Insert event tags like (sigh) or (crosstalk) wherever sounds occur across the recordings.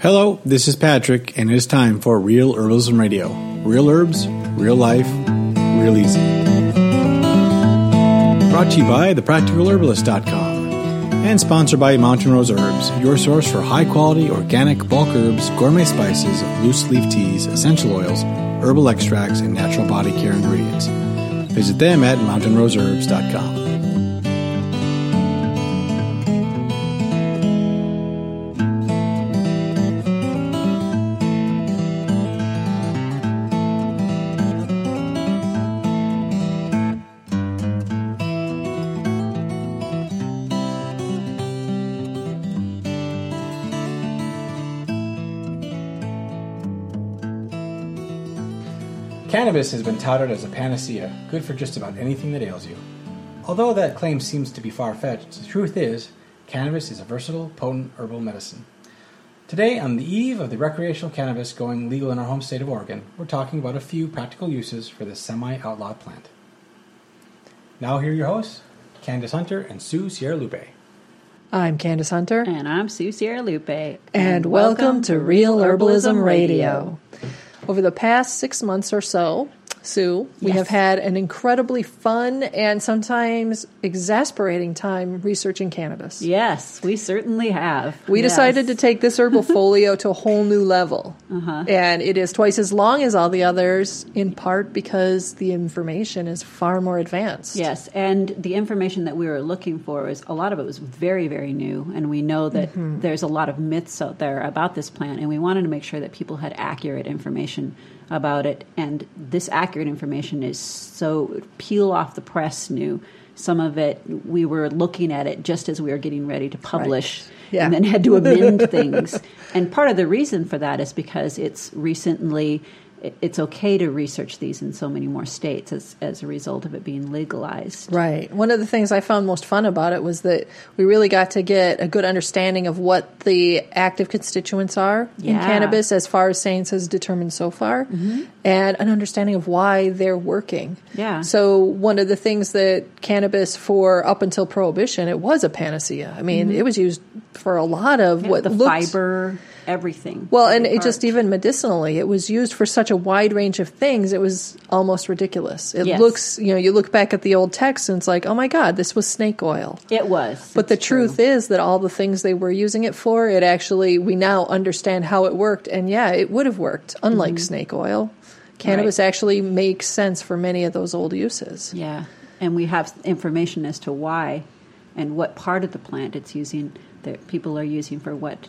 Hello, this is Patrick, and it is time for Real Herbalism Radio. Real herbs, real life, real easy. Brought to you by thepracticalherbalist.com and sponsored by Mountain Rose Herbs, your source for high quality organic bulk herbs, gourmet spices, loose leaf teas, essential oils, herbal extracts, and natural body care ingredients. Visit them at mountainroseherbs.com. Cannabis has been touted as a panacea, good for just about anything that ails you. Although that claim seems to be far fetched, the truth is, cannabis is a versatile, potent herbal medicine. Today, on the eve of the recreational cannabis going legal in our home state of Oregon, we're talking about a few practical uses for this semi outlawed plant. Now, here are your hosts, Candace Hunter and Sue Sierra Lupe. I'm Candace Hunter. And I'm Sue Sierra Lupe. And, and welcome, welcome, to Real Herbalism Radio. Over the past six months or so, Sue, we have had an incredibly fun and sometimes exasperating time researching cannabis. Yes, we certainly have. We yes. decided to take this herbal (laughs) folio to a whole new level. Uh-huh. And it is twice as long as all the others, in part because the information is far more advanced. Yes, and the information that we were looking for was a lot of it was very, very new. And we know that mm-hmm. there's a lot of myths out there about this plant, and we wanted to make sure that people had accurate information about it, and this accurate information is so peel off the press new. Some of it, we were looking at it just as we were getting ready to publish, right. yeah. and then had to amend (laughs) things. And part of the reason for that is because it's recently it's okay to research these in so many more states as, as a result of it being legalized. Right. One of the things I found most fun about it was that we really got to get a good understanding of what the active constituents are yeah. in cannabis as far as science has determined so far mm-hmm. and an understanding of why they're working. Yeah. So one of the things that cannabis for up until prohibition, it was a panacea. I mean, mm-hmm. it was used for a lot of yeah, what the looked, fiber everything. Well, and it just even medicinally, it was used for such a wide range of things. It was almost ridiculous. It yes. looks, you know, you look back at the old text and it's like, oh my god, this was snake oil. It was. But the true. truth is that all the things they were using it for, it actually we now understand how it worked, and yeah, it would have worked. Unlike mm-hmm. snake oil, cannabis right. actually makes sense for many of those old uses. Yeah, and we have information as to why and what part of the plant it's using that people are using for what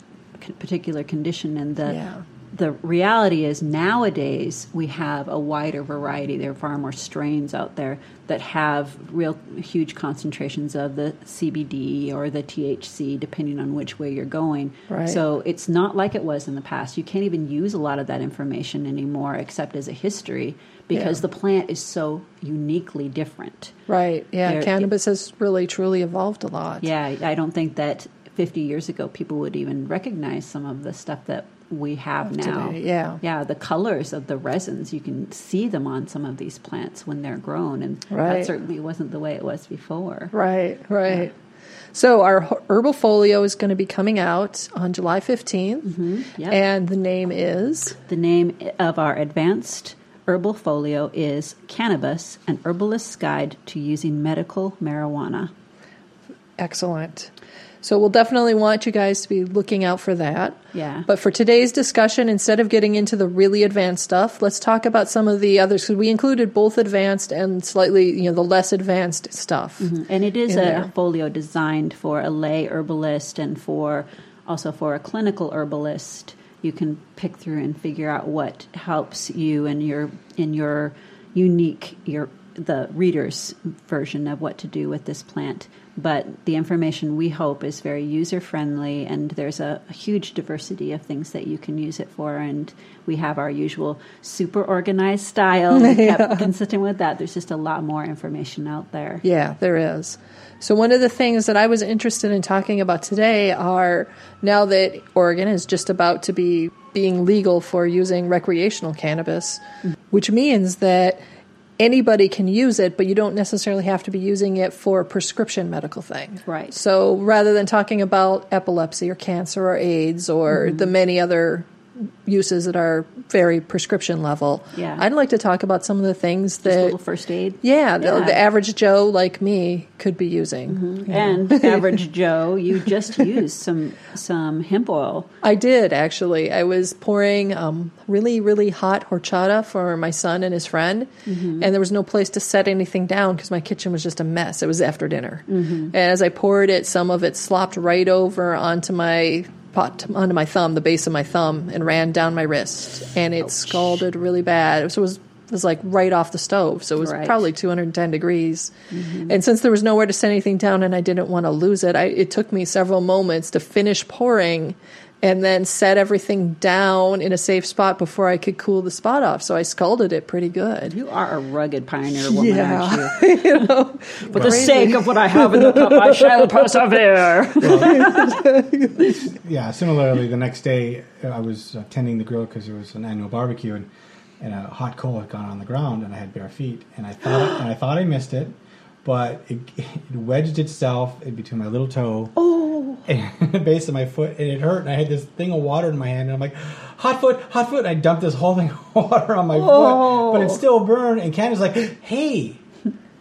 particular condition and the yeah. the reality is nowadays we have a wider variety there are far more strains out there that have real huge concentrations of the CBD or the THC depending on which way you're going right. so it's not like it was in the past you can't even use a lot of that information anymore except as a history because yeah. the plant is so uniquely different. Right. Yeah. There, Cannabis it, has really truly evolved a lot. Yeah. I don't think that 50 years ago, people would even recognize some of the stuff that we have now. Today, yeah. Yeah, the colors of the resins, you can see them on some of these plants when they're grown. And right. that certainly wasn't the way it was before. Right, right. Yeah. So our herbal folio is going to be coming out on July 15th. Mm-hmm. Yep. And the name is? The name of our advanced herbal folio is Cannabis, an herbalist's guide to using medical marijuana. Excellent. So we'll definitely want you guys to be looking out for that. Yeah. But for today's discussion, instead of getting into the really advanced stuff, let's talk about some of the others because we included both advanced and slightly, you know, the less advanced stuff. Mm-hmm. And it is a there. folio designed for a lay herbalist and for also for a clinical herbalist. You can pick through and figure out what helps you in your in your unique your the reader's version of what to do with this plant but the information we hope is very user friendly and there's a, a, huge diversity of things that you can use it for and we have our usual super organized style (laughs) yeah. consistent with that there's just a lot more information out there yeah there is so one of the things that i was interested in talking about today are now that oregon is just about to be being legal for using recreational cannabis mm-hmm. which means that anybody can use it, but you don't necessarily have to be using it for a prescription medical thing. Right. So rather than talking about epilepsy or cancer or AIDS or Mm-hmm. the many other uses that are very prescription level, Yeah. I'd like to talk about some of the things that little first aid. yeah, the, Yeah. the average Joe like me could be using. Mm-hmm. And (laughs) average Joe, you just used some some hemp oil. I did actually. I was pouring um, really, really hot horchata for my son and his friend, mm-hmm. and there was no place to set anything down because my kitchen was just a mess. It was after dinner, mm-hmm. and as I poured it, some of it slopped right over onto my pot, onto my thumb, the base of my thumb, and ran down my wrist, and it scalded really bad. So it was it was like right off the stove, so it was Right. probably 210 degrees. Mm-hmm. And since there was nowhere to set anything down and I didn't want to lose it, I, it took me several moments to finish pouring and then set everything down in a safe spot before I could cool the spot off. So I scalded it pretty good. You are a rugged pioneer woman, Yeah. aren't you? (laughs) you know, For the sake of what I have in the cup, I shall persevere. Yeah, similarly, the next day uh, I was uh, tending the grill because it was an annual barbecue, and, and a hot coal had gone on the ground, and I had bare feet, and I thought and I thought I missed it, but it, it wedged itself in between my little toe oh. and (laughs) the base of my foot, and it hurt, and I had this thing of water in my hand, and I'm like, hot foot, hot foot, and I dumped this whole thing of (laughs) water on my foot, oh. but it still burned, and Candace's like, hey.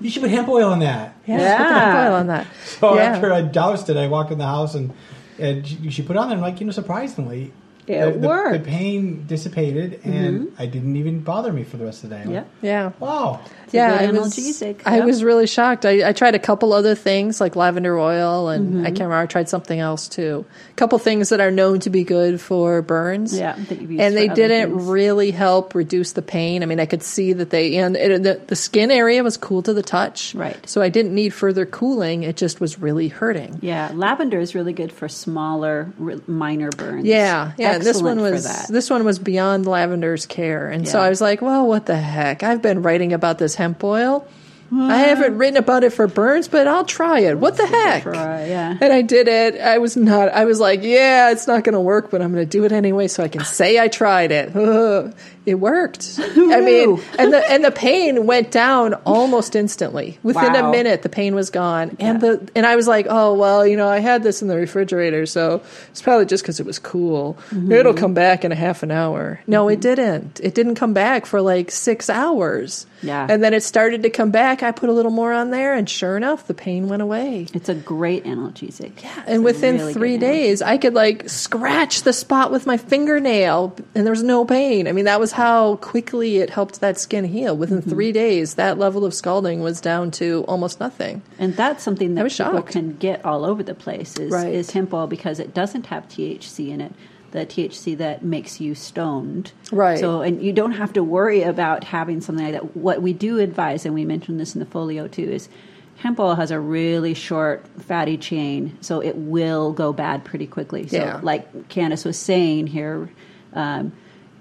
You should put hemp oil in that. yeah, Yeah. put hemp oil on that. So yeah. after I doused it, I walked in the house and and she, she put it on there. I'm like, you know, surprisingly, It the, the- worked. The, pain dissipated, and mm-hmm. I didn't even bother me for the rest of the day. Yeah. yeah. Wow. Yeah, good I was, analgesic, I was really shocked. I, I tried a couple other things like lavender oil, and Mm-hmm. I can't remember. I tried something else too. A couple things that are known to be good for burns. Yeah, that you've used and they didn't things. really help reduce the pain. I mean, I could see that they and it, the, the skin area was cool to the touch, Right. So I didn't need further cooling. It just was really hurting. Yeah, lavender is really good for smaller, minor burns. Yeah, yeah. this one was this one was beyond lavender's care, and so I was like, "Well, what the heck? I've been writing about this hemp oil. I haven't written about it for burns, but I'll try it. What the heck?" Try, yeah. And I did it. I was not. I was like, "Yeah, it's not going to work, but I'm going to do it anyway, so I can (laughs) say I tried it." Ugh. It worked. (laughs) I mean, and the and the pain went down almost instantly. Within a minute, the pain was gone, and Yeah. the and I was like, "Oh well, you know, I had this in the refrigerator, so it's probably just because it was cool. Mm-hmm. It'll come back in a half an hour." No, it didn't. It didn't come back for like six hours. Yeah. and then it started to come back. I put a little more on there, and sure enough, the pain went away. It's a great analgesic. Yeah, And within three days, I could like scratch the spot with my fingernail, and there was no pain. I mean, that was how quickly it helped that skin heal. Within Mm-hmm. three days, that level of scalding was down to almost nothing. And that's something that people shocked. can get all over the place is, Right. is hemp oil because it doesn't have THC in it. The THC that makes you stoned. Right. So, and you don't have to worry about having something like that. What we do advise, and we mentioned this in the folio too, is hemp oil has a really short fatty chain, so it will go bad pretty quickly. So, Yeah. like Candace was saying here, um,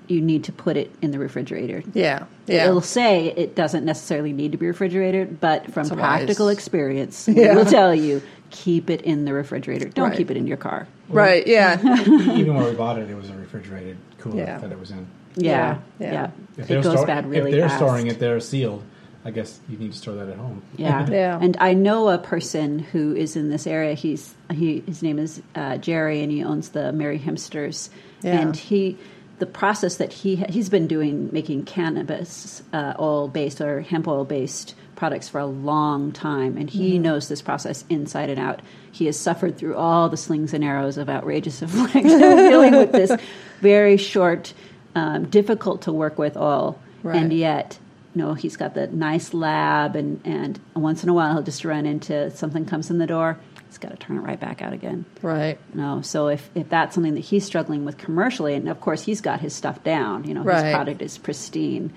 you need to put it in the refrigerator. Yeah, yeah. It'll say it doesn't necessarily need to be refrigerated, but from It's wise. practical experience, (laughs) Yeah. we will tell you keep it in the refrigerator. Don't Right. keep it in your car. right, yeah. Even when we (laughs) bought it, it was a refrigerated cooler Yeah. that it was in. Yeah, Yeah, yeah. yeah. If It they're goes stor- bad really If they're fast. storing it, they're sealed. I guess you need to store that at home. Yeah. (laughs) Yeah. And I know a person who is in this area. He's he his name is uh, Jerry, and he owns the Merry Hempsters. Yeah. And he the process that he he's been doing making cannabis uh, oil based or hemp oil based products for a long time, and he knows this process inside and out. He has suffered through all the slings and arrows of outrageous (laughs) affliction, dealing with this (laughs) very short, um, difficult to work with oil, Right. and yet you know he's got the nice lab and and once in a while he'll just run into something comes in the door he's got to turn it right back out again Right. no so if if that's something that he's struggling with commercially and of course he's got his stuff down you know Right. his product is pristine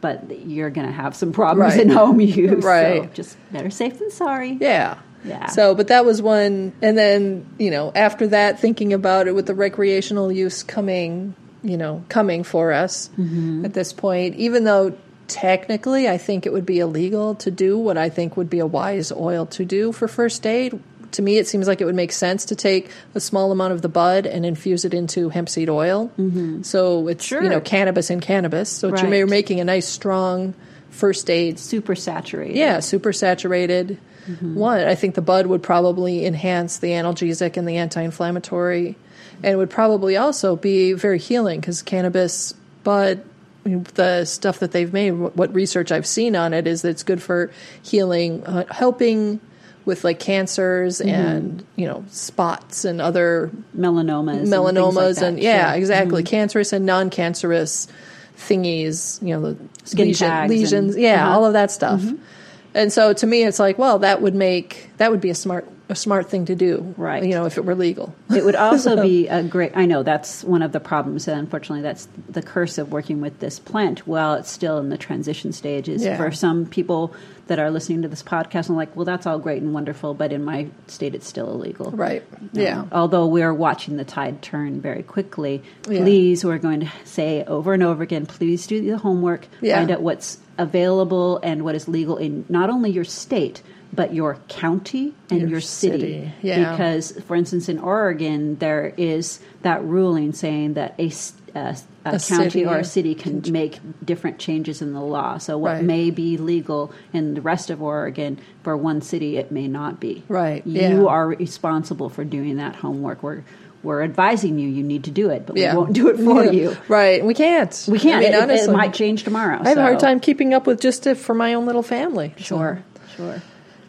but you're going to have some problems Right. in home use Right. so just better safe than sorry Yeah. Yeah. So, but that was one, and then you know, after that, thinking about it with the recreational use coming, you know, coming for us Mm-hmm. at this point, even though technically I think it would be illegal to do what I think would be a wise oil to do for first aid. To me, it seems like it would make sense to take a small amount of the bud and infuse it into hemp seed oil. Mm-hmm. So it's Sure. you know cannabis in cannabis. So it's- you're making a nice strong first aid. Super saturated. Yeah, super saturated. Mm-hmm. One, I think the bud would probably enhance the analgesic and the anti-inflammatory, and would probably also be very healing because cannabis bud the stuff that they've made, what research I've seen on it is that it's good for healing, uh, helping with like cancers mm-hmm. and you know spots and other melanomas, melanomas, and, and yeah, sure. exactly, mm-hmm. cancerous and non-cancerous thingies, you know, the Skin lesion, lesions, and, yeah, uh-huh. all of that stuff. Mm-hmm. And so to me, it's like, well, that would make that would be a smart a smart thing to do, right? You know, if it were legal, it would (laughs) also be a great. I know that's one of the problems, and unfortunately, that's the curse of working with this plant while it's still in the transition stages. Yeah. For some people that are listening to this podcast, I'm like, well, that's all great and wonderful, but in my state, it's still illegal, right? Yeah. although we are watching the tide turn very quickly, please, yeah. we're going to say over and over again, please do the homework, yeah. find out what's available and what is legal in not only your state but your county and your, your city. city. Yeah. Because, for instance, in Oregon, there is that ruling saying that a, a, a, a county city, or a city can, make different changes in the law. So, what right. may be legal in the rest of Oregon for one city, it may not be. Right. You yeah. are responsible for doing that homework. We're we're advising you you need to do it, but yeah. we won't do it for yeah. you. Right. We can't. We can't. I mean, it, honestly, it might change tomorrow. I have so. a hard time keeping up with just it for my own little family. Sure. So. Sure.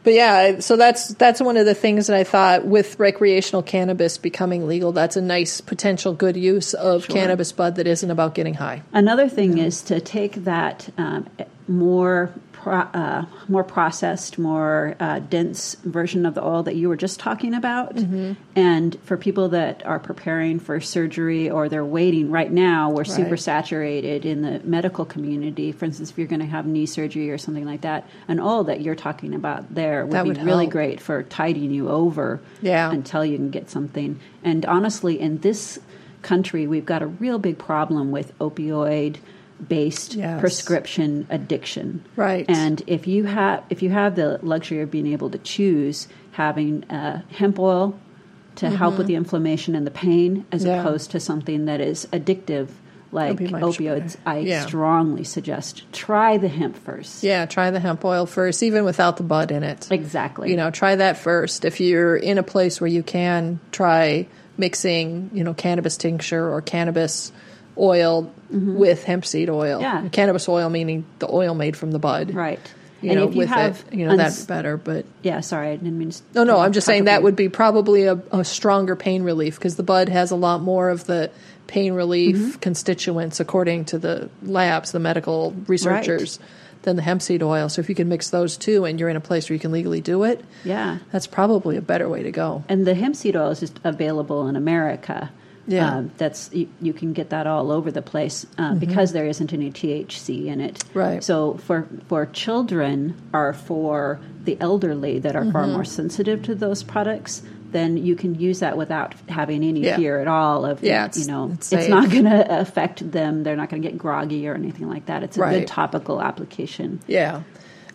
But yeah, so that's that's one of the things that I thought with recreational cannabis becoming legal, that's a nice potential good use of sure. cannabis bud that isn't about getting high. Another thing yeah. is to take that um, more pro, uh, more processed, more uh, dense version of the oil that you were just talking about. Mm-hmm. And for people that are preparing for surgery or they're waiting right now, we're right. super saturated in the medical community. For instance, if you're going to have knee surgery or something like that, an oil that you're talking about there would that be would really help. great for tidying you over yeah. until you can get something. And honestly, in this country, we've got a real big problem with opioid based yes. prescription addiction. Right. And if you have if you have the luxury of being able to choose having uh, hemp oil to mm-hmm. help with the inflammation and the pain as yeah. opposed to something that is addictive like opioids, I yeah. strongly suggest try the hemp first. Yeah, try the hemp oil first, even without the bud in it. Exactly. You know, try that first. If you're in a place where you can, try mixing, you know, cannabis tincture or cannabis oil mm-hmm. with hemp seed oil. Yeah. Cannabis oil meaning the oil made from the bud. Right. You and know, if you with have it, you know, uns- that's better. But yeah, sorry, I didn't mean. To no, no, I'm just saying that would be probably a, a stronger pain relief because the bud has a lot more of the pain relief mm-hmm. constituents according to the labs, the medical researchers. Right. Than the hemp seed oil. So if you can mix those two and you're in a place where you can legally do it, yeah, that's probably a better way to go. And the hemp seed oil is just available in America. Yeah, um, that's you, you, can get that all over the place uh, mm-hmm. because there isn't any THC in it. Right. So for for children or for the elderly that are mm-hmm. far more sensitive to those products, then you can use that without having any yeah. fear at all of yeah, you know it's, it's not going to affect them. They're not going to get groggy or anything like that. It's a right. good topical application. Yeah.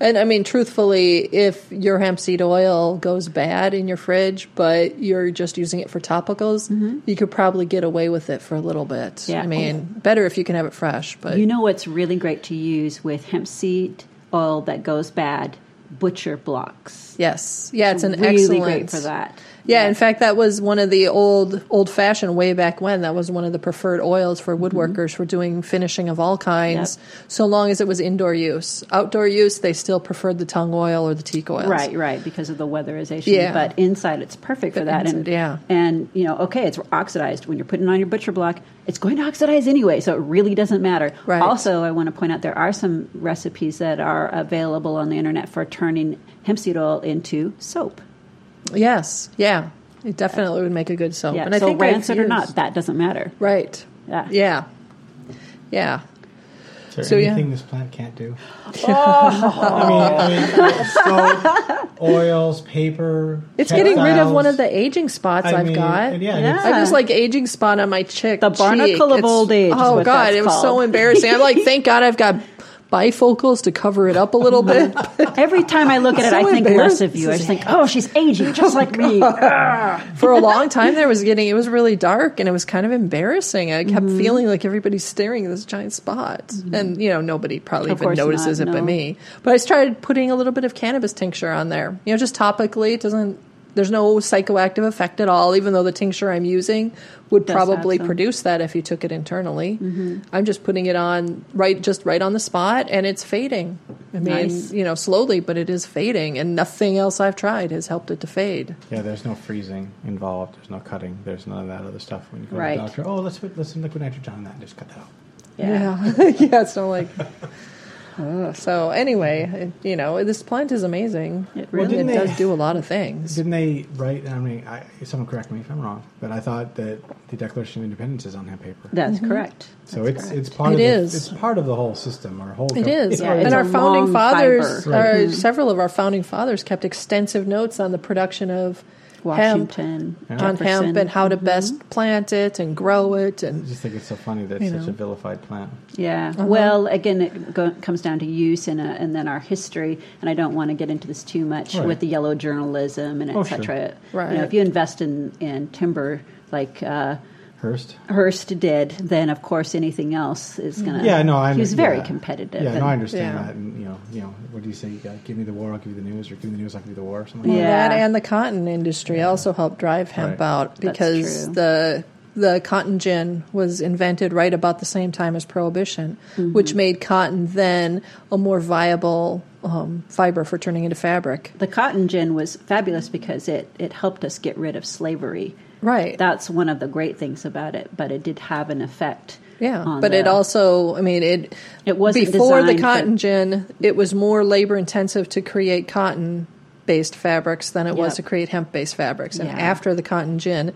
And I mean, truthfully, if your hemp seed oil goes bad in your fridge, but you're just using it for topicals, mm-hmm. you could probably get away with it for a little bit. Yeah. I mean, better if you can have it fresh. But you know what's really great to use with hemp seed oil that goes bad? Butcher blocks. Yes, yeah, it's an really excellent great for that. Yeah, in fact, that was one of the old old fashioned way back when. That was one of the preferred oils for woodworkers mm-hmm. for doing finishing of all kinds, yep. so long as it was indoor use. Outdoor use, they still preferred the tung oil or the teak oil. Right, right, because of the weatherization. Yeah. But inside, it's perfect for that. Inside, and yeah, and you know, okay, it's oxidized when you're putting it on your butcher block. It's going to oxidize anyway, so it really doesn't matter. Right. Also, I want to point out there are some recipes that are available on the internet for turning hemp seed oil into soap. Yes, yeah. It definitely would make a good soap. Yeah. And I so think rancid or not, that doesn't matter. Right. Yeah. Yeah. Yeah. Is there So, yeah. anything this plant can't do? (laughs) Oh. I mean, I mean soap, oils, paper. It's getting rid of one of the aging spots I I've mean, got. and yeah, and Yeah. it's- I just like aging spot on my chick. The barnacle cheek. of It's- old age is Oh what god, that's it was so embarrassing. I'm like, (laughs) thank God I've got bifocals to cover it up a little bit. (laughs) Every time I look at it, So I think less of you. I just think, oh, she's aging just like me. (laughs) For a long time, there was getting it was really dark and it was kind of embarrassing. I kept Mm-hmm. feeling like everybody's staring at this giant spot, and you know nobody probably Of even notices not, it but me. But I started putting a little bit of cannabis tincture on there. You know, just topically. It doesn't. There's no psychoactive effect at all, even though the tincture I'm using would Does probably produce that if you took it internally. Mm-hmm. I'm just putting it on right, just right on the spot, and it's fading. I mean, Nice. you know, slowly, but it is fading, and nothing else I've tried has helped it to fade. Yeah, there's no freezing involved. There's no cutting. There's none of that other stuff. When you go Right. to the doctor, oh, let's put let's some liquid nitrogen on that and just cut that out. Yeah. Yeah, (laughs) yeah. It's not like. (laughs) Uh, so anyway, it, you know, this plant is amazing. It really didn't it they- does do a lot of things. Didn't they write? I mean, I, someone correct me if I'm wrong, but I thought that the Declaration of Independence is on that paper. That's correct. So That's it's correct. it's part It of is. The, it's part of the whole system or whole. It co- is, Yeah, and our founding fathers, fiber. our, Mhm. several of our founding fathers, kept extensive notes on the production of Washington, hemp, on hemp, and how to Mhm. best plant it and grow it, And I just think it's so funny that You it's such know. a vilified plant. Yeah. Uh-huh. Well, again, it go- comes down to use and, uh, and then our history. And I don't want to get into this too much Right. with the yellow journalism and Oh, et sure. cetera. You Right. know, if you invest in, in timber like uh, Hearst. Hearst did, then of course anything else is going to. Yeah, no, I He was very yeah. competitive. Yeah, and- no, I understand Yeah. that. And you know, you know, what do you say? You got give me the war, I'll give you the news, or give me the news, I'll give you the war, or something. like Yeah. that and the cotton industry also helped drive hemp Right. out because the the cotton gin was invented right about the same time as prohibition, Mm-hmm. which made cotton then a more viable um, fiber for turning into fabric. The cotton gin was fabulous because it, it helped us get rid of slavery. Right. That's one of the great things about it, but it did have an effect. Yeah, but the- it also, I mean, it It wasn't before the designed for- cotton gin. It was more labor intensive to create cotton based fabrics than it was to create hemp based fabrics. And Yeah. after the cotton gin,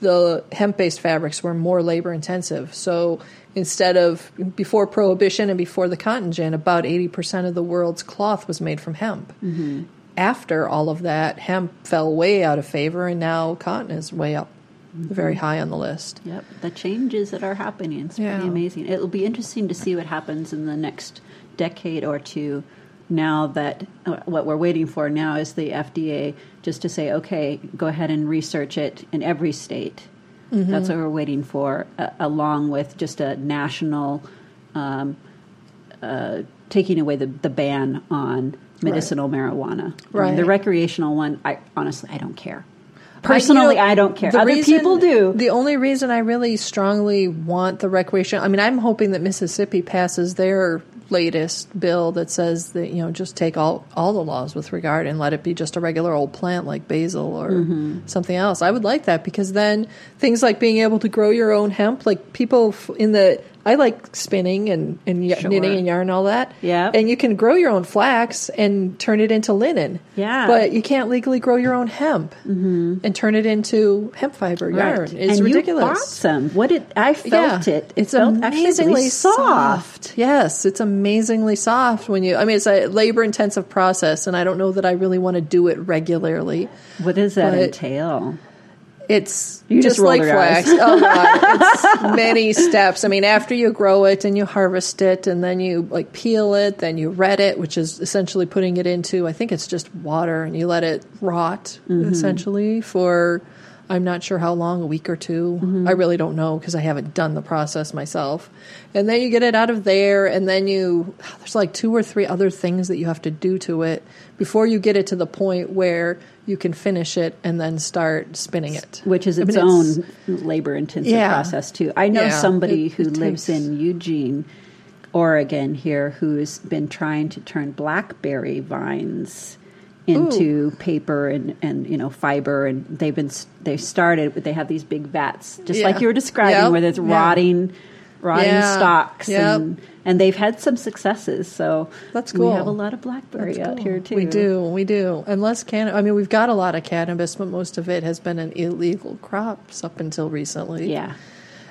the hemp based fabrics were more labor intensive. So instead of before prohibition and before the cotton gin, about eighty percent of the world's cloth was made from hemp. Mm-hmm. After all of that, hemp fell way out of favor, and now cotton is way up, Mm-hmm. very high on the list. Yep, the changes that are happening. It's Yeah. pretty amazing. It'll be interesting to see what happens in the next decade or two. Now that uh, what we're waiting for now is the FDA just to say, okay, go ahead and research it in every state. Mm-hmm. That's what we're waiting for, uh, along with just a national um, uh, taking away the, the ban on medicinal marijuana. I mean, Right. the recreational one, I honestly, I don't care. Personally, you know, I don't care. Other reason- people do. The only reason I really strongly want the recreational, I mean, I'm hoping that Mississippi passes their latest bill that says that you know just take all all the laws with regard and let it be just a regular old plant like basil or Mm-hmm. something else. I would like that because then things like being able to grow your own hemp, like people in the I like spinning and, and y- Sure. knitting and yarn and all that. Yep. And you can grow your own flax and turn it into linen. Yeah. But you can't legally grow your own hemp mm-hmm. and turn it into hemp fiber yarn. Right. It's and ridiculous. You bought some. What did I felt it? It's it felt actually amazingly really soft. Yes, it's amazingly soft when you. I mean, it's a labor intensive process, and I don't know that I really want to do it regularly. What does that entail? It's You just just, like flax. oh (laughs) god, it's many steps. I mean, after you grow it and you harvest it, and then you like peel it, then you ret it, which is essentially putting it into. I think it's just water, and you let it rot Mm-hmm. essentially for. I'm not sure how long, a week or 2 Mm-hmm. I really don't know because I haven't done the process myself. And then you get it out of there, and then you, there's like two or three other things that you have to do to it before you get it to the point where you can finish it and then start spinning it. Which is I its mean, own labor intensive Yeah. process too. I know Yeah, somebody it- who it lives takes- in Eugene, Oregon here who's been trying to turn blackberry vines into paper and, and you know fiber and they've been they started they have these big vats just Yeah. like you were describing Yep. where there's Yeah. rotting rotting Yeah. stalks Yep. and and they've had some successes so That's cool. we have a lot of blackberry That's out cool. here too We do, we do. Unless can I mean we've got a lot of cannabis, but most of it has been an illegal crops up until recently. yeah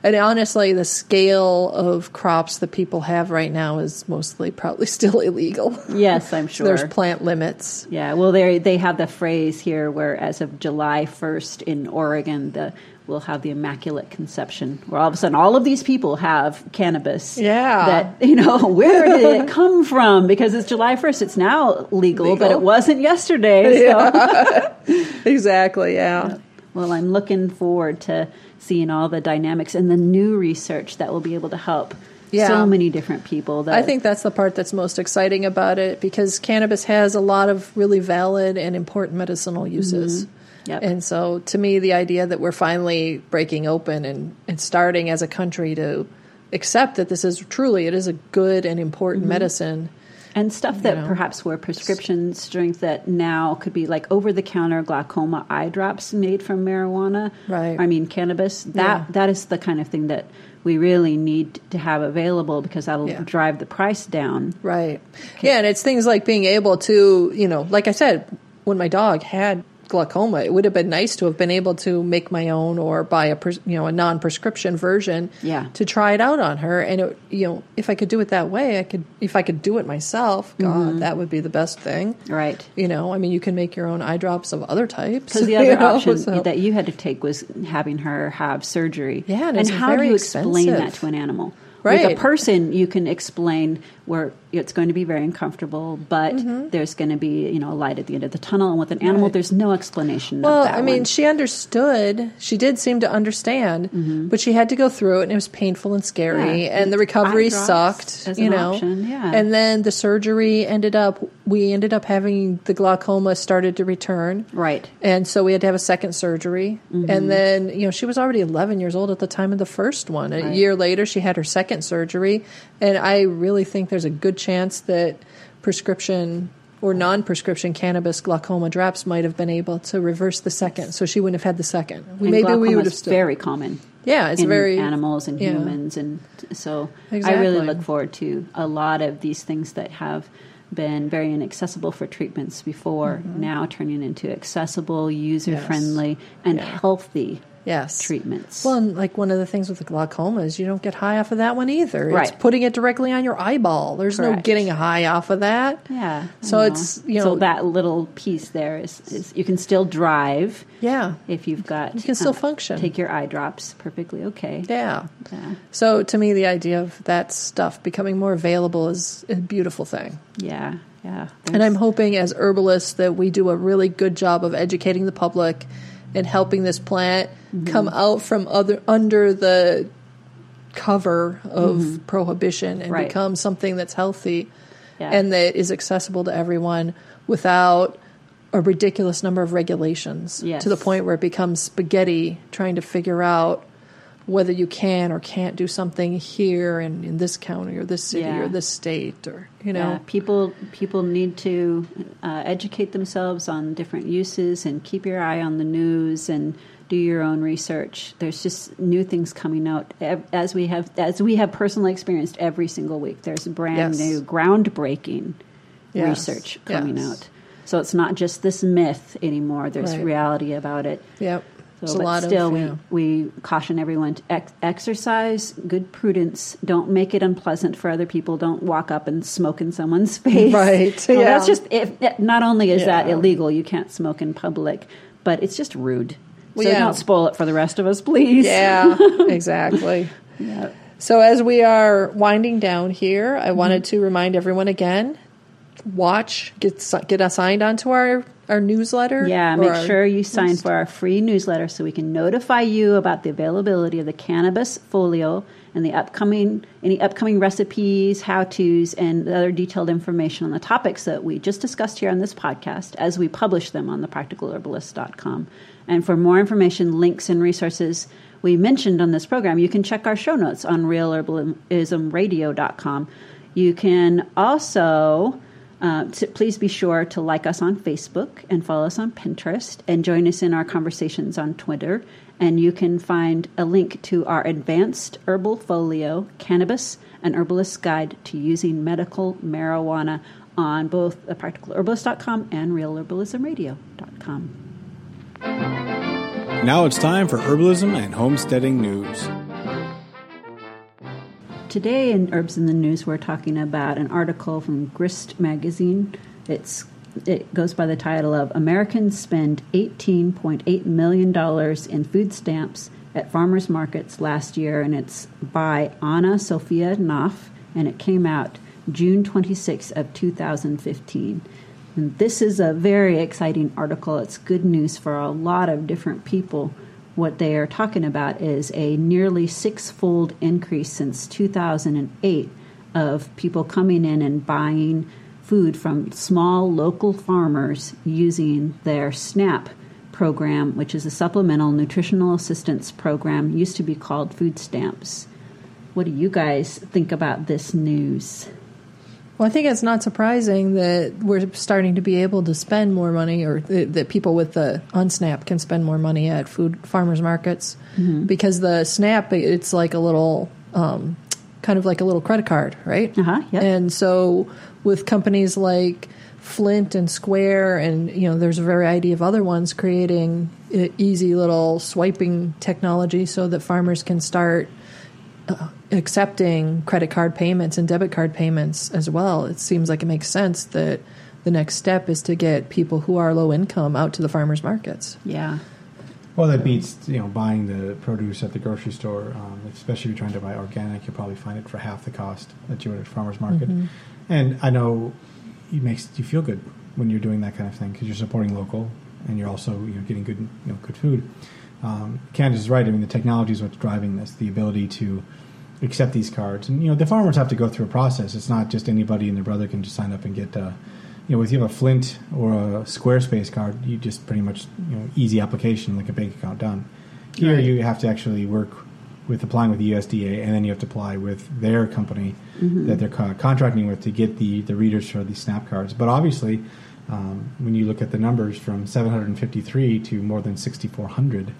And honestly, the scale of crops that people have right now is mostly probably (laughs) still illegal. Yes, I'm (laughs) sure. There's plant limits. Yeah, well, they they have the phrase here where as of July 1st in Oregon, the we'll have the immaculate conception where all of a sudden all of these people have cannabis yeah that you know (laughs) where did it (laughs) come from because it's july 1st it's now legal, legal. but it wasn't yesterday so. yeah. (laughs) exactly yeah. yeah well i'm looking forward to seeing all the dynamics and the new research that will be able to help yeah. so many different people. That I think that's the part that's most exciting about it because cannabis has a lot of really valid and important medicinal uses. Mm-hmm. Yep. And so, to me, the idea that we're finally breaking open and, and starting as a country to accept that this is truly it is a good and important mm-hmm. medicine and stuff that you know. perhaps were prescription strength that now could be like over the counter glaucoma eye drops made from marijuana right i mean cannabis that yeah. that is the kind of thing that we really need to have available because that'll yeah. drive the price down right okay. yeah and it's things like being able to you know like i said when my dog had glaucoma, it would have been nice to have been able to make my own or buy a you know a non prescription version. Yeah. To try it out on her, and it, you know if I could do it that way, I could. If I could do it myself, God, mm-hmm. that would be the best thing. Right. You know, I mean, you can make your own eye drops of other types. Because (laughs) the other option know, so. that you had to take was having her have surgery. Yeah, and, and how do you expensive. explain that to an animal? Right. With a person, you can explain where it's going to be very uncomfortable, but mm-hmm. there's going to be you know a light at the end of the tunnel. And with an animal, right. there's no explanation. Well, I mean, one. she understood. She did seem to understand, mm-hmm. but she had to go through it, and it was painful and scary, yeah. and the recovery sucked. you know, yeah. and then the surgery ended up. We ended up having the glaucoma started to return, right, and so we had to have a second surgery, mm-hmm. and then you know she was already 11 years old at the time of the first one. A year later, she had her second surgery, and I really think there's a good chance that prescription or non-prescription cannabis glaucoma drops might have been able to reverse the second, so she wouldn't have had the second. And Maybe we would have still, very common. Yeah, it's very animals and yeah. humans, and so exactly. I really look forward to a lot of these things that have been very inaccessible for treatments before, mm-hmm. now turning into accessible, user friendly, yes. and yeah. healthy yes. treatments. Well, and like one of the things with the glaucoma is you don't get high off of that one either. Right. It's putting it directly on your eyeball. There's Correct. no getting high off of that. Yeah. So it's you know so that little piece there is, is you can still drive. Yeah. If you've got you can still uh, function. Take your eye drops perfectly okay. Yeah. yeah. So to me, the idea of that stuff becoming more available is a beautiful thing. Yeah. Yeah. And I'm hoping as herbalists that we do a really good job of educating the public and helping this plant mm-hmm. come out from other under the cover of mm-hmm. prohibition and right. become something that's healthy yeah. and that is accessible to everyone without a ridiculous number of regulations yes. to the point where it becomes spaghetti trying to figure out whether you can or can't do something here in, in this county or this city yeah. or this state or you know yeah. people people need to uh, educate themselves on different uses and keep your eye on the news and do your own research there's just new things coming out as we have as we have personally experienced every single week there's brand yes. new groundbreaking yes. research coming yes. out so it's not just this myth anymore there's right. reality about it yep so, but still, of, yeah. we, we caution everyone to ex- exercise, good prudence. Don't make it unpleasant for other people. Don't walk up and smoke in someone's (laughs) face. Right. Well, yeah. That's just, if, not only is yeah. that illegal, you can't smoke in public, but it's just rude. So yeah. don't spoil it for the rest of us, please. Yeah, (laughs) exactly. yeah. So as we are winding down here, I mm-hmm. wanted to remind everyone again watch, get get assigned onto our our newsletter. Yeah, make sure you sign for our free newsletter so we can notify you about the availability of the cannabis folio and the upcoming any upcoming recipes, how tos, and other detailed information on the topics that we just discussed here on this podcast as we publish them on thepracticalherbalist.com. And for more information, links, and resources we mentioned on this program, you can check our show notes on realherbalismradio.com. You can also uh, please be sure to like us on Facebook and follow us on Pinterest and join us in our conversations on Twitter. And you can find a link to our advanced herbal folio, Cannabis, and Herbalist Guide to Using Medical Marijuana on both practicalherbalist.com and realherbalismradio.com. Now it's time for herbalism and homesteading news. today in Herbs in the News, we're talking about an article from Grist magazine. It's it goes by the title of Americans Spend $18.8 Million in Food Stamps at Farmers Markets Last Year, and it's by Anna Sophia Knauf, and it came out June 26th of 2015. This is a very exciting article. It's good news for a lot of different people. What they are talking about is a nearly six-fold increase since 2008 of people coming in and buying food from small local farmers using their SNAP program, which is a supplemental nutritional assistance program, used to be called food stamps. What do you guys think about this news? Well, I think it's not surprising that we're starting to be able to spend more money, or th- that people with the unsnap can spend more money at food farmers markets, mm-hmm. because the snap it's like a little, um, kind of like a little credit card, right? Uh-huh, yep. And so with companies like Flint and Square, and you know, there's a variety of other ones creating easy little swiping technology so that farmers can start uh, accepting credit card payments and debit card payments as well. It seems like it makes sense that the next step is to get people who are low income out to the farmers markets. Yeah. Well, that beats you know buying the produce at the grocery store. Um, especially if you're trying to buy organic, you'll probably find it for half the cost that you would at farmers market. Mm-hmm. And I know it makes you feel good when you're doing that kind of thing because you're supporting local and you're also you know getting good you know good food. Um, Candace is right. I mean, the technology is what's driving this. The ability to accept these cards, and you know, the farmers have to go through a process. It's not just anybody and their brother can just sign up and get. Uh, you know, if you have a Flint or a Squarespace card, you just pretty much you know easy application like a bank account done. Here, right. you have to actually work with applying with the USDA, and then you have to apply with their company mm-hmm. that they're co- contracting with to get the, the readers for these SNAP cards. But obviously, um, when you look at the numbers from 753 to more than 6,400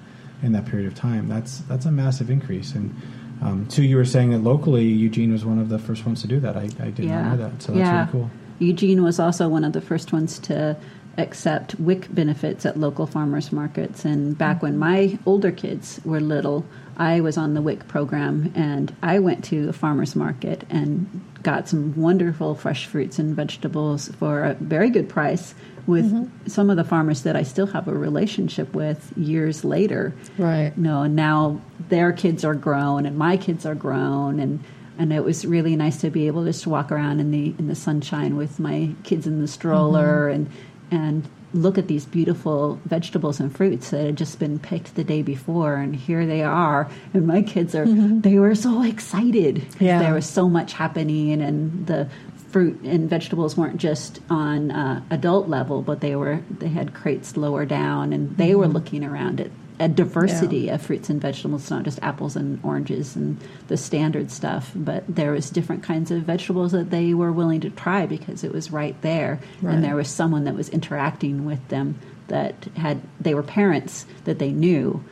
in that period of time, that's that's a massive increase. And um, so you were saying that locally, Eugene was one of the first ones to do that. I, I did yeah. not know that, so that's yeah. really cool. Eugene was also one of the first ones to accept WIC benefits at local farmers markets. And back when my older kids were little, I was on the WIC program and I went to a farmer's market and got some wonderful fresh fruits and vegetables for a very good price with mm-hmm. some of the farmers that I still have a relationship with years later. Right. You know, now their kids are grown and my kids are grown and and it was really nice to be able just to walk around in the in the sunshine with my kids in the stroller mm-hmm. and and look at these beautiful vegetables and fruits that had just been picked the day before and here they are and my kids are mm-hmm. they were so excited yeah. there was so much happening and the fruit and vegetables weren't just on uh, adult level but they were they had crates lower down and they mm-hmm. were looking around at a diversity yeah. of fruits and vegetables, not just apples and oranges and the standard stuff, but there was different kinds of vegetables that they were willing to try because it was right there, right. and there was someone that was interacting with them that had they were parents that they knew.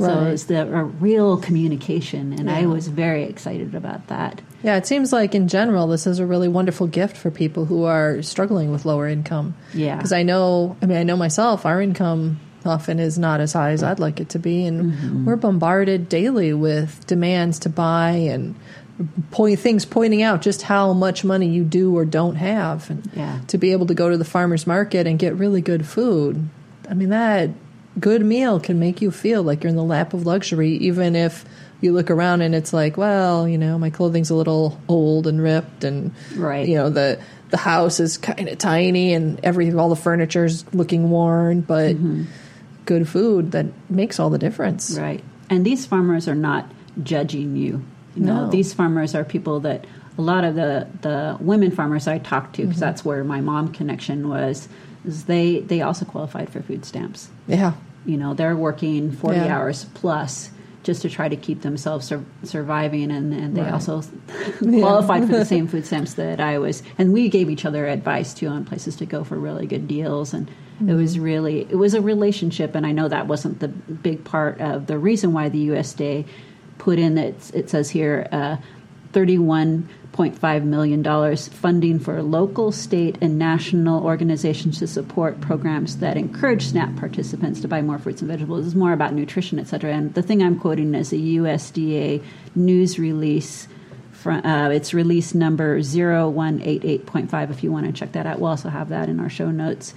Right. So it was the, a real communication, and yeah. I was very excited about that. Yeah, it seems like in general this is a really wonderful gift for people who are struggling with lower income. Yeah, because I know, I mean, I know myself, our income often is not as high as I'd like it to be. And mm-hmm. we're bombarded daily with demands to buy and point, things pointing out just how much money you do or don't have. And yeah. to be able to go to the farmer's market and get really good food, I mean, that good meal can make you feel like you're in the lap of luxury, even if you look around and it's like, well, you know, my clothing's a little old and ripped, and right. you know the the house is kind of tiny and every all the furniture's looking worn, but mm-hmm good food that makes all the difference. Right. And these farmers are not judging you. You know, no. these farmers are people that a lot of the, the women farmers I talked to, because mm-hmm. that's where my mom connection was, is they, they also qualified for food stamps. Yeah. You know, they're working 40 yeah. hours plus just to try to keep themselves sur- surviving, and, and they right. also (laughs) (laughs) qualified for the same food stamps that I was. And we gave each other advice too on places to go for really good deals, and mm-hmm. it was really it was a relationship. And I know that wasn't the big part of the reason why the USDA put in that it says here uh, thirty one $1.5 million funding for local, state, and national organizations to support programs that encourage SNAP participants to buy more fruits and vegetables. It's more about nutrition, et cetera. And the thing I'm quoting is a USDA news release uh, it's release number 0188.5 if you want to check that out. We'll also have that in our show notes.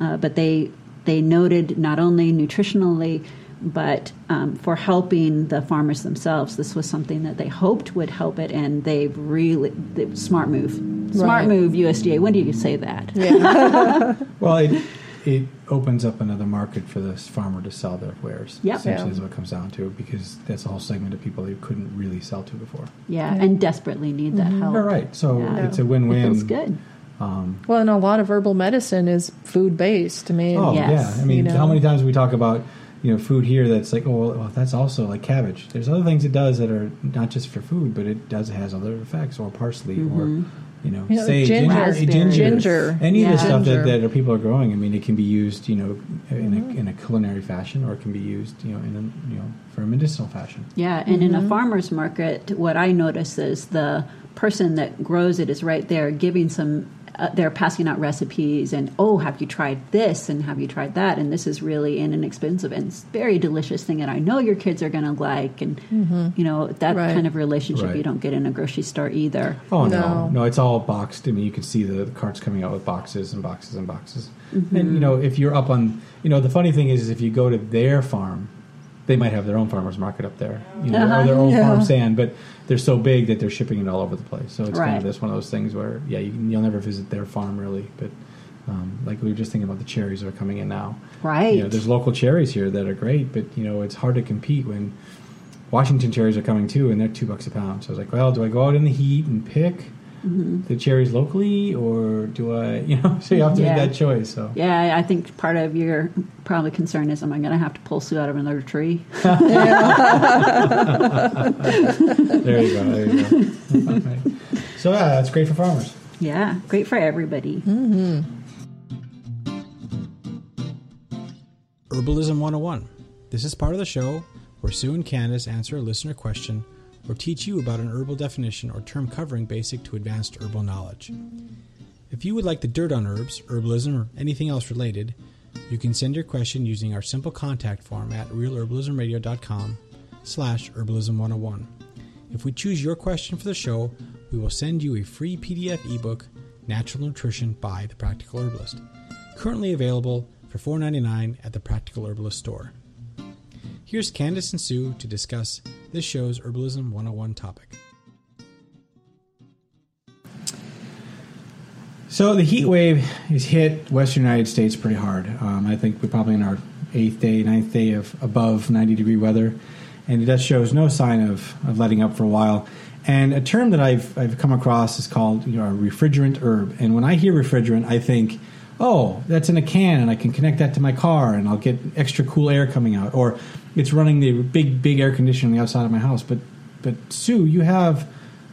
Uh, but they they noted not only nutritionally but um, for helping the farmers themselves. This was something that they hoped would help it, and they've really they, smart move, smart right. move USDA. When do you say that? Yeah. (laughs) well, it, it opens up another market for this farmer to sell their wares. Yep. Essentially, yeah. is what it comes down to because that's a whole segment of people they couldn't really sell to before. Yeah, yeah. and desperately need that mm-hmm. help. All right, so yeah. it's a win-win. It feels good. Um, well, and a lot of herbal medicine is food based. I mean, oh yes. yeah. I mean, you know? how many times we talk about you know food here that's like, oh, well, that's also like cabbage. There's other things it does that are not just for food, but it does has other effects, or parsley, mm-hmm. or you know, you know sage, ginger, ginger, ginger, any yeah. of the stuff that, that are people are growing. I mean, it can be used, you know, in mm-hmm. a, in a culinary fashion, or it can be used, you know, in a, you know, for a medicinal fashion. Yeah, and mm-hmm. in a mm-hmm. farmer's market, what I notice is the person that grows it is right there giving some uh, they're passing out recipes and oh have you tried this and have you tried that and this is really an inexpensive and very delicious thing that i know your kids are going to like and mm-hmm. you know that right. kind of relationship right. you don't get in a grocery store either oh no. no no it's all boxed i mean you can see the, the carts coming out with boxes and boxes and boxes mm-hmm. and you know if you're up on you know the funny thing is, is if you go to their farm they might have their own farmers market up there, you know, uh-huh, or their own yeah. farm stand, but they're so big that they're shipping it all over the place. So it's right. kind of this one of those things where, yeah, you, will never visit their farm really, but um, like we were just thinking about the cherries that are coming in now. Right. You know, there's local cherries here that are great, but you know, it's hard to compete when Washington cherries are coming too, and they're two bucks a pound. So I was like, well, do I go out in the heat and pick? Mm-hmm. the cherries locally, or do I, (laughs) you know, so you have to yeah. make that choice. So yeah, I think part of your probably concern is, am I going to have to pull Sue out of another tree? (laughs) (laughs) there you go. There you go. Okay. So yeah, that's great for farmers. Yeah, great for everybody. Mm-hmm. Herbalism 101. This is part of the show where Sue and Candace answer a listener question or teach you about an herbal definition or term covering basic to advanced herbal knowledge. If you would like the dirt on herbs, herbalism, or anything else related, you can send your question using our simple contact form at realherbalismradio.com slash herbalism101. If we choose your question for the show, we will send you a free PDF ebook, Natural Nutrition by The Practical Herbalist, currently available for $4.99 at the Practical Herbalist store. Here's Candace and Sue to discuss this show's Herbalism 101 topic. So the heat wave has hit Western United States pretty hard. Um, I think we're probably in our eighth day, ninth day of above 90 degree weather, and it does shows no sign of, of letting up for a while. And a term that I've I've come across is called you know a refrigerant herb. And when I hear refrigerant, I think oh, that's in a can and I can connect that to my car and I'll get extra cool air coming out. Or it's running the big, big air conditioner on the outside of my house. But, but Sue, you have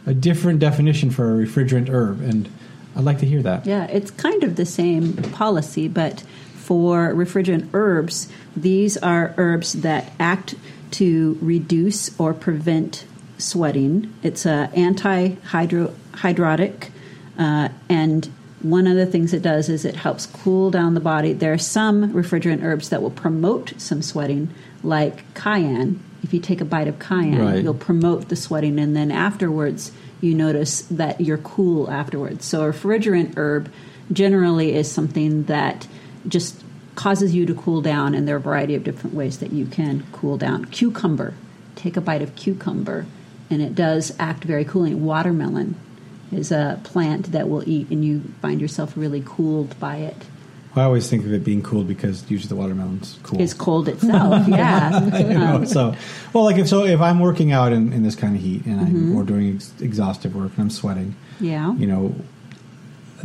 a different definition for a refrigerant herb. And I'd like to hear that. Yeah, it's kind of the same policy, but for refrigerant herbs, these are herbs that act to reduce or prevent sweating. It's a anti-hydrotic uh, and one of the things it does is it helps cool down the body. There are some refrigerant herbs that will promote some sweating, like cayenne. If you take a bite of cayenne, right. you'll promote the sweating, and then afterwards, you notice that you're cool afterwards. So, a refrigerant herb generally is something that just causes you to cool down, and there are a variety of different ways that you can cool down. Cucumber, take a bite of cucumber, and it does act very cooling. Watermelon, is a plant that will eat, and you find yourself really cooled by it. I always think of it being cooled because usually the watermelon's cool. It's cold itself, (laughs) yeah. (laughs) know, um, so, well, like if so, if I'm working out in, in this kind of heat and mm-hmm. I'm or doing ex- exhaustive work and I'm sweating, yeah, you know,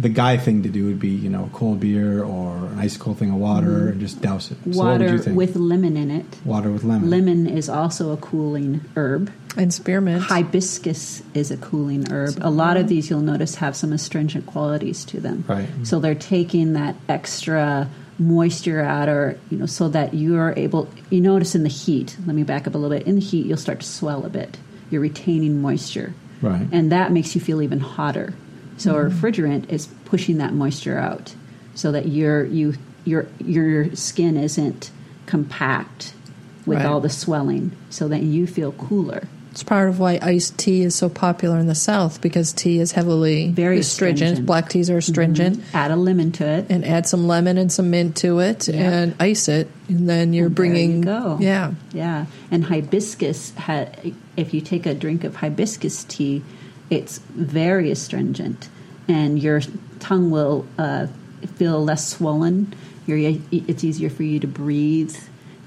the guy thing to do would be you know a cold beer or an ice cold thing of water mm-hmm. and just douse it. Water so with lemon in it. Water with lemon. Lemon is also a cooling herb. And spearmint. Hibiscus is a cooling herb. A lot of these you'll notice have some astringent qualities to them. Right. So they're taking that extra moisture out or you know so that you're able you notice in the heat let me back up a little bit in the heat you'll start to swell a bit you're retaining moisture right and that makes you feel even hotter so mm-hmm. a refrigerant is pushing that moisture out so that your you your your skin isn't compact with right. all the swelling so that you feel cooler It's part of why iced tea is so popular in the South because tea is heavily Very astringent. astringent. Black teas are astringent. Mm-hmm. Add a lemon to it. And add some lemon and some mint to it, and ice it, and then you're And there bringing. you go. Yeah, Yeah, and hibiscus. If you take a drink of hibiscus tea, it's very astringent, and your tongue will uh, feel less swollen. You're, it's easier for you to breathe,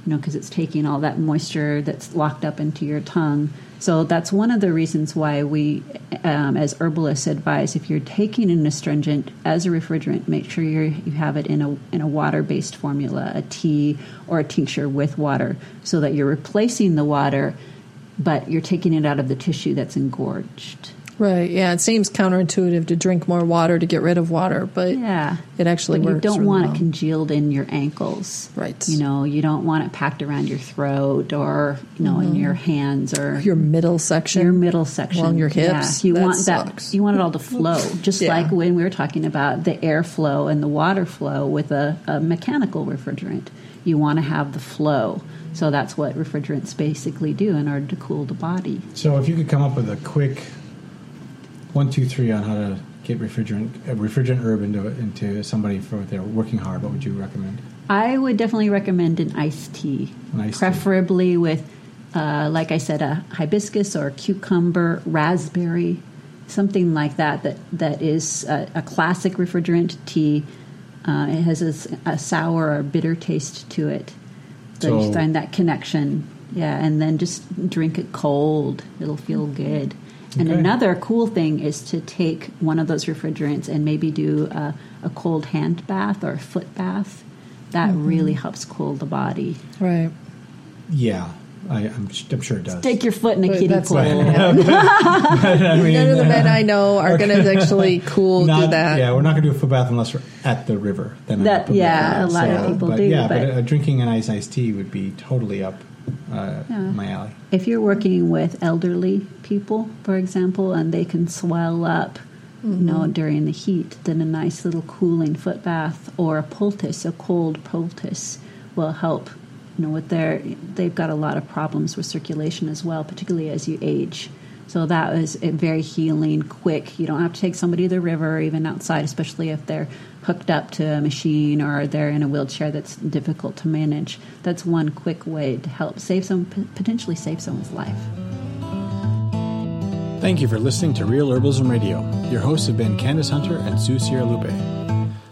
you know, because it's taking all that moisture that's locked up into your tongue. So that's one of the reasons why we, um, as herbalists, advise if you're taking an astringent as a refrigerant, make sure you have it in a in a water-based formula, a tea or a tincture with water, so that you're replacing the water, but you're taking it out of the tissue that's engorged. Right. Yeah, it seems counterintuitive to drink more water to get rid of water, but Yeah. it actually But you don't really want well. it congealed in your ankles. Right. You know, you don't want it packed around your throat or, you know, in mm-hmm. your hands or your middle section. your middle section Along your Yeah, hips. you That want sucks. that. You want it all to flow, just Yeah. like when we were talking about the airflow and the water flow with a, a mechanical refrigerant. You want to have the flow. So that's what refrigerants basically do in order to cool the body. So if you could come up with a quick one, two, three on how to get refrigerant a refrigerant herb into into somebody for they're working hard, what would you recommend? I would definitely recommend an iced tea, An iced tea. preferably with, uh, like I said, a hibiscus or cucumber, raspberry, something like that. That that is a, a classic refrigerant tea. Uh, it has a sour or bitter taste to it, so, So- you find that connection. Yeah, and then just drink it cold. It'll feel good. And Okay. another cool thing is to take one of those refrigerants and maybe do a, a cold hand bath or a foot bath. That Mm-hmm. really helps cool the body. right. Yeah, I, I'm, I'm sure it does. Take your foot in a (laughs) But kiddie pool. not gonna. I mean, None of the uh, men I know are going to actually cool not, do that. Yeah, we're not going to do a foot bath unless we're at the river. Then That- yeah, a lot of people but do, Yeah, but- uh, drinking an ice iced tea would be totally up uh, Yeah. my alley. If you're working with elderly people, for example, and they can swell up, you know, during the heat, then a nice little cooling foot bath or a poultice, a cold poultice, will help. You know, with their they've got a lot of problems with circulation as well, particularly as you age. So that was very healing, quick. You don't have to take somebody to the river or even outside, especially if they're hooked up to a machine or they're in a wheelchair that's difficult to manage. That's one quick way to help save some, potentially save someone's life. Thank you for listening to Real Herbalism Radio. Your hosts have been Candace Hunter and Sue Sierralupe.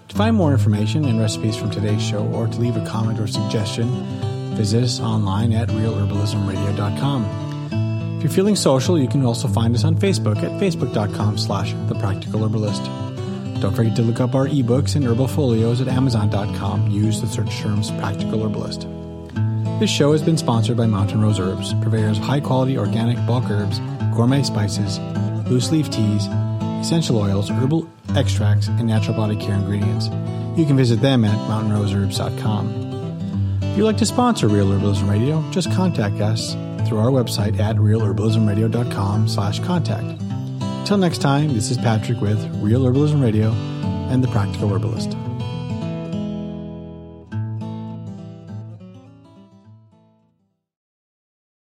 To find more information and recipes from today's show or to leave a comment or suggestion, visit us online at realherbalismradio.com. If you're feeling social, you can also find us on Facebook at facebook.com slash the practical herbalist. Don't forget to look up our ebooks and herbal folios at amazon.com. Use the search terms practical herbalist. This show has been sponsored by Mountain Rose Herbs, purveyors of high quality organic bulk herbs, gourmet spices, loose leaf teas, essential oils, herbal extracts, and natural body care ingredients. You can visit them at mountainroseherbs.com. If you'd like to sponsor Real Herbalism Radio, just contact us through our website at realherbalismradio.com slash contact. Till next time, this is Patrick with Real Herbalism Radio and The Practical Herbalist.